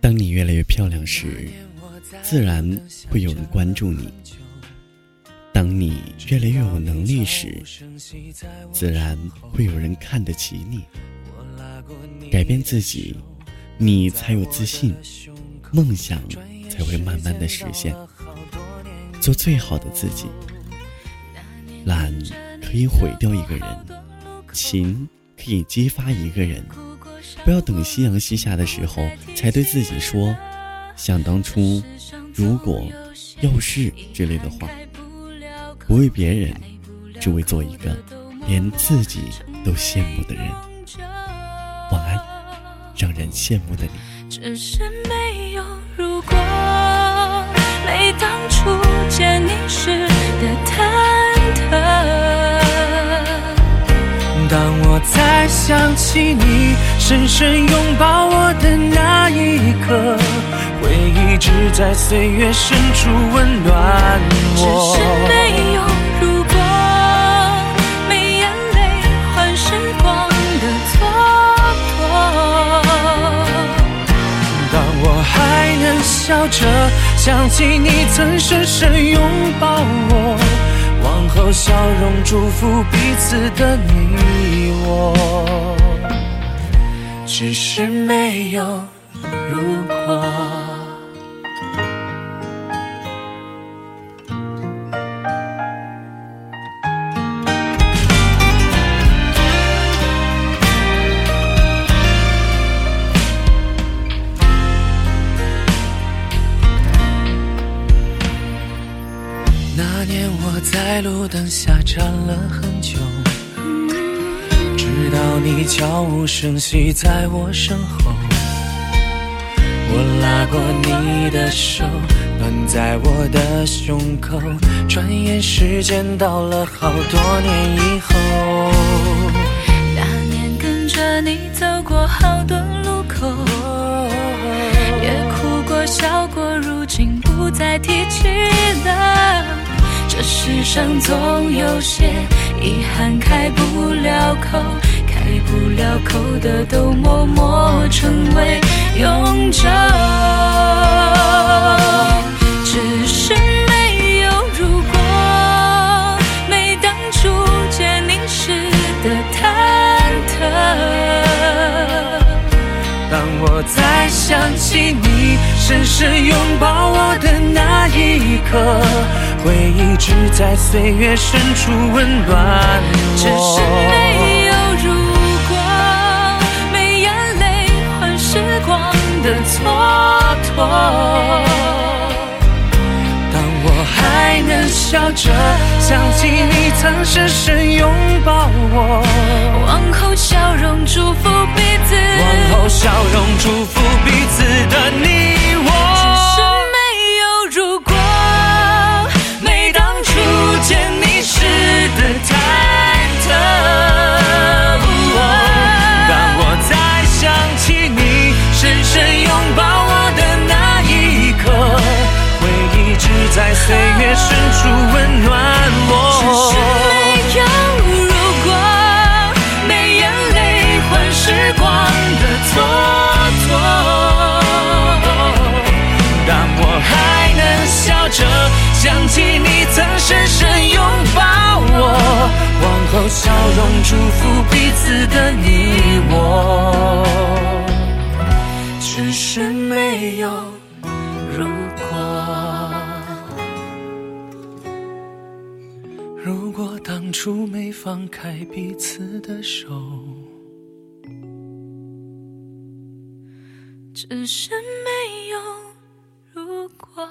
当你越来越漂亮时，自然会有人关注你；当你越来越有能力时，自然会有人看得起你。改变自己，你才有自信，梦想才会慢慢的实现。做最好的自己。懒可以毁掉一个人，勤可以激发一个人。不要等夕阳西下的时候才对自己说“想当初，如果，要是”之类的话。不为别人，只为做一个连自己都羡慕的人。晚安，让人羡慕的你。只是没有如果，没当初见你时的忐忑。当我再想起你深深拥抱我的那一刻，回忆只在岁月深处温暖我。只是没有如果，没眼泪换时光的蹉跎。当我还能笑着想起你曾深深拥抱我。往后笑容，祝福彼此的你我，只是没有如果。那年我在路灯下站了很久，你悄无声息在我身后。我拉过你的手，暖在我的胸口。转眼时间到了好多年以后。那年跟着你走过好多路口，也哭过笑过，如今不再提起了。这世上总有些遗憾开不了口，开不了口的都默默成为永久。只是没有如果，没当初见你时的忐忑。当我再想起你深深拥抱我的那一刻。回忆只在岁月深处温暖我。的蹉跎。当我还能笑着想起你曾深深拥抱我，往后笑容祝福彼此，往后笑容祝福彼此的你我。想起你曾深深拥抱我，往后笑容祝福彼此的你我，只是没有如果。如果当初没放开彼此的手，只是没有如果。